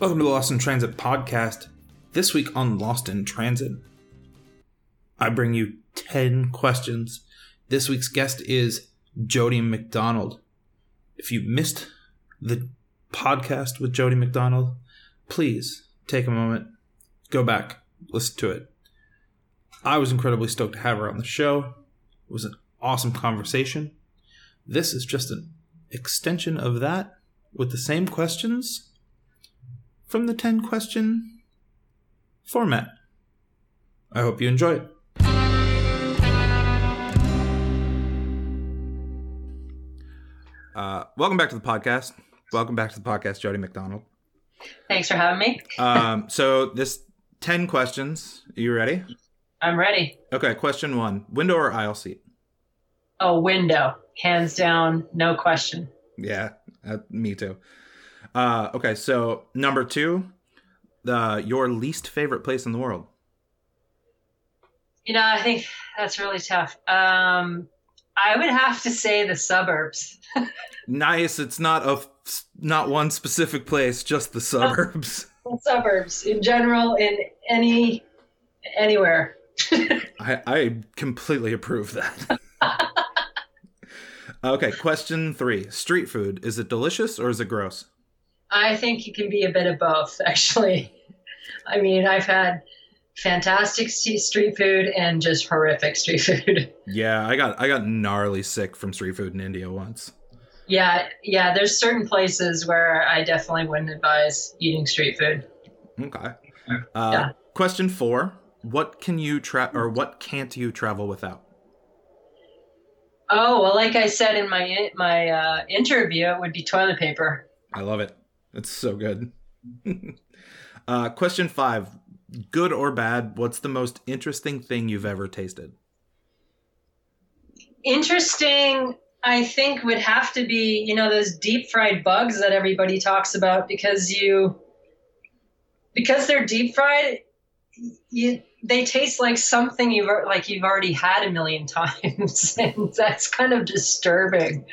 Welcome to the Lost in Transit podcast. This week on Lost in Transit, I bring you 10 questions. This week's guest is Jody MacDonald. If you missed the podcast with Jody MacDonald, please take a moment, go back, listen to it. I was incredibly stoked to have her on the show. It was an awesome conversation. This is just an extension of that with the same questions from the 10 question format. I hope you enjoy it. Uh, welcome back to the podcast. Welcome back to the podcast, Jody MacDonald. Thanks for having me. Um, so this 10 questions. Are you ready? I'm ready. Okay, question one. Window or aisle seat? Oh, window. Hands down, no question. Yeah, uh, me too. Uh, okay, so number two, the your least favorite place in the world. You know, I think that's really tough. Um, I would have to say the suburbs. Nice. It's not a not one specific place, just the suburbs. The suburbs in general, in any anywhere. I, I completely approve that. okay, question three: street food. Is it delicious or is it gross? I think it can be a bit of both, actually. I mean, I've had fantastic street food and just horrific street food. Yeah, I got I got gnarly sick from street food in India once. yeah, yeah. There's certain places where I definitely wouldn't advise eating street food. Okay. Uh, Yeah. Question four: What can you tra- or what can't you travel without? Oh well, like I said in my my uh, interview, it would be toilet paper. I love it. It's so good. uh, question five: Good or bad? What's the most interesting thing you've ever tasted? Interesting, I think, would have to be you know those deep fried bugs that everybody talks about because you because they're deep fried. You, they taste like something you've like you've already had a million times, and that's kind of disturbing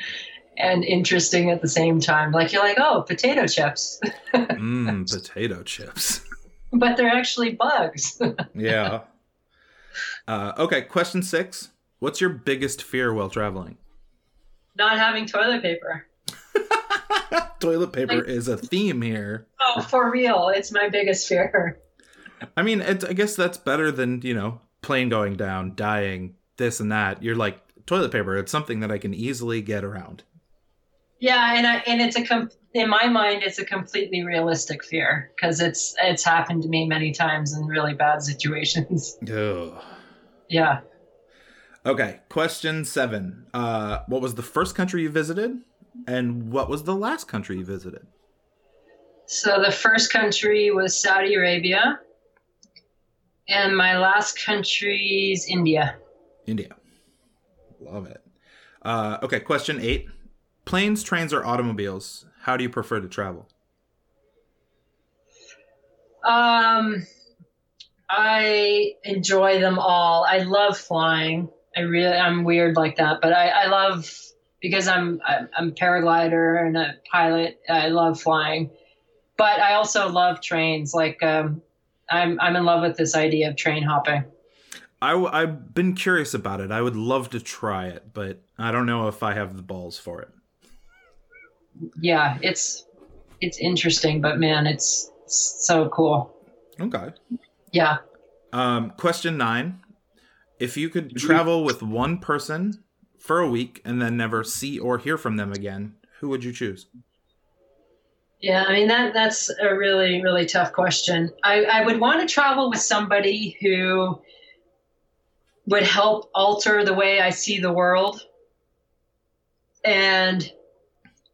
and interesting at the same time. Like you're like, oh, potato chips, Mmm, potato chips. but they're actually bugs. Yeah. Uh, okay, question six. What's your biggest fear while traveling? Not having toilet paper. Toilet paper is a theme here. Oh, for real, it's my biggest fear. I mean, I guess that's better than, you know, plane going down, dying, this and that. You're like, toilet paper, it's something that I can easily get around. Yeah, and I, and it's a com- in my mind, it's a completely realistic fear because it's it's happened to me many times in really bad situations. Ugh. yeah. Okay, question seven. Uh, what was the first country you visited? And what was the last country you visited? So the first country was Saudi Arabia, and my last country's India. India. Love it. Uh, okay, question eight. Planes, trains, or automobiles? How do you prefer to travel? Um, I enjoy them all. I love flying. I really, I'm weird like that, but I, I love because I'm, I'm paraglider and a pilot. I love flying, but I also love trains. Like, um, I'm I'm in love with this idea of train hopping. I, w- I've been curious about it. I would love to try it, but I don't know if I have the balls for it. Yeah, it's it's interesting, but man, it's so cool. Okay. Yeah. Um, question nine. If you could travel with one person for a week and then never see or hear from them again, who would you choose? Yeah, I mean that that's a really really tough question. I, I would want to travel with somebody who would help alter the way I see the world. And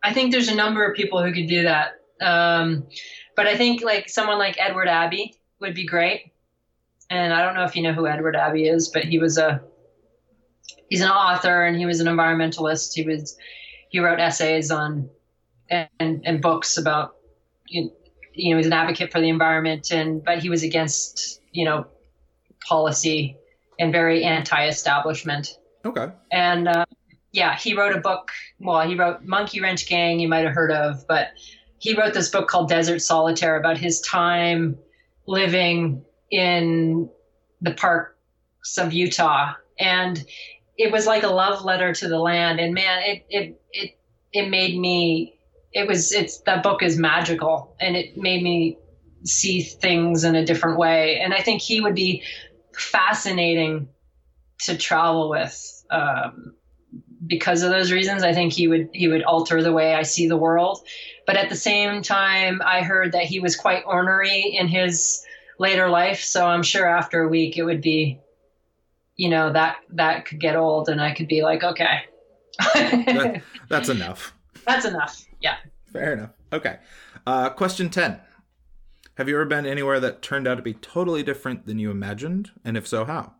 I think there's a number of people who could do that. Um, but I think like someone like Edward Abbey would be great. And I don't know if you know who Edward Abbey is, but he was a he's an author and he was an environmentalist. He was he wrote essays on and, and books about you, you know he's an advocate for the environment and but he was against you know policy and very anti-establishment Okay. and uh, yeah he wrote a book well he wrote monkey wrench gang you might have heard of but he wrote this book called Desert Solitaire about his time living in the parks of Utah. And it was like a love letter to the land. And man, it, it, it, it made me, it was, it's, that book is magical and it made me see things in a different way. And I think he would be fascinating to travel with. Um, because of those reasons, I think he would he would alter the way I see the world. But at the same time, I heard that he was quite ornery in his later life. So I'm sure after a week it would be, you know, that that could get old, and I could be like, okay, that, that's enough. That's enough. Yeah. Fair enough. Okay. Uh, question ten. Have you ever been anywhere that turned out to be totally different than you imagined? And if so, how?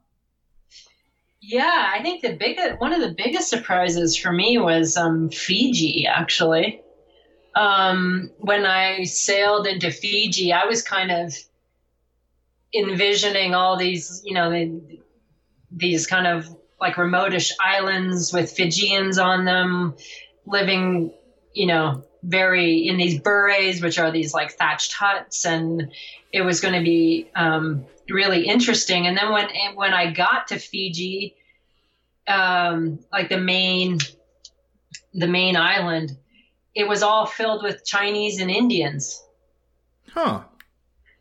Yeah, I think the biggest one of the biggest surprises for me was um, Fiji. Actually, um, when I sailed into Fiji, I was kind of envisioning all these, you know, the, these kind of like remotish islands with Fijians on them, living, you know, very in these bures, which are these like thatched huts, and it was going to be um, really interesting. And then when when I got to Fiji, um, like the main the main island, it was all filled with Chinese and Indians. Huh.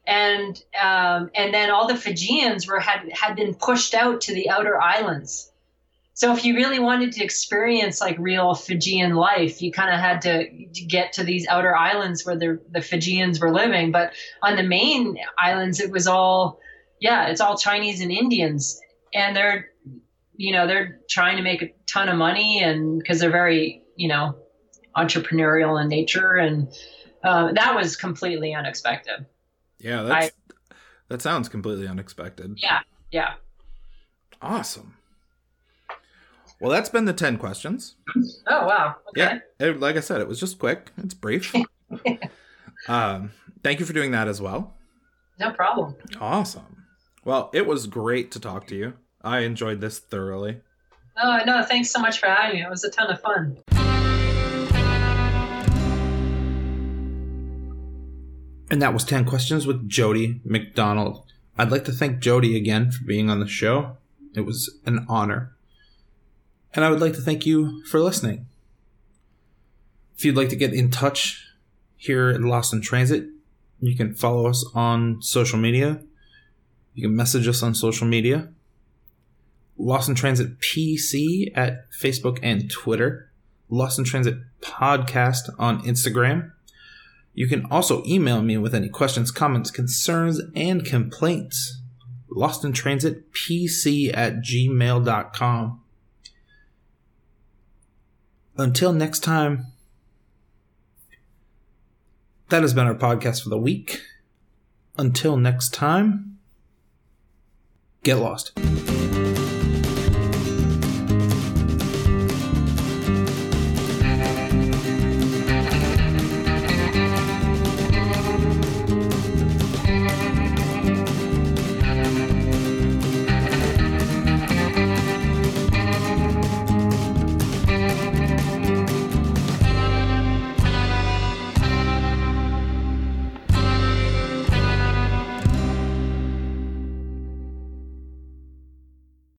And um, and then all the Fijians were had had been pushed out to the outer islands. So if you really wanted to experience like real Fijian life, you kind of had to, get to these outer islands where the the Fijians were living. But on the main islands, it was all yeah, it's all Chinese and Indians, and they're you know they're trying to make a ton of money and because they're very you know entrepreneurial in nature. And uh, that was completely unexpected. Yeah that's I, that sounds completely unexpected. Yeah yeah. Awesome well that's been the 10 questions oh wow okay. yeah it, like i said it was just quick it's brief um thank you for doing that as well no problem awesome well it was great to talk to you I enjoyed this thoroughly. Oh, no, thanks so much for having me. It was a ton of fun. And that was 10 questions with Jody MacDonald. I'd like to thank Jody again for being on the show. It was an honor. And I would like to thank you for listening. If you'd like to get in touch here at Lost in Transit, you can follow us on social media. You can message us on social media. Lost in Transit PC at Facebook and Twitter, Lost in Transit Podcast on Instagram. You can also email me with any questions, comments, concerns, and complaints. Lost in Transit PC at gmail.com. Until next time, that has been our podcast for the week. Until next time, get lost.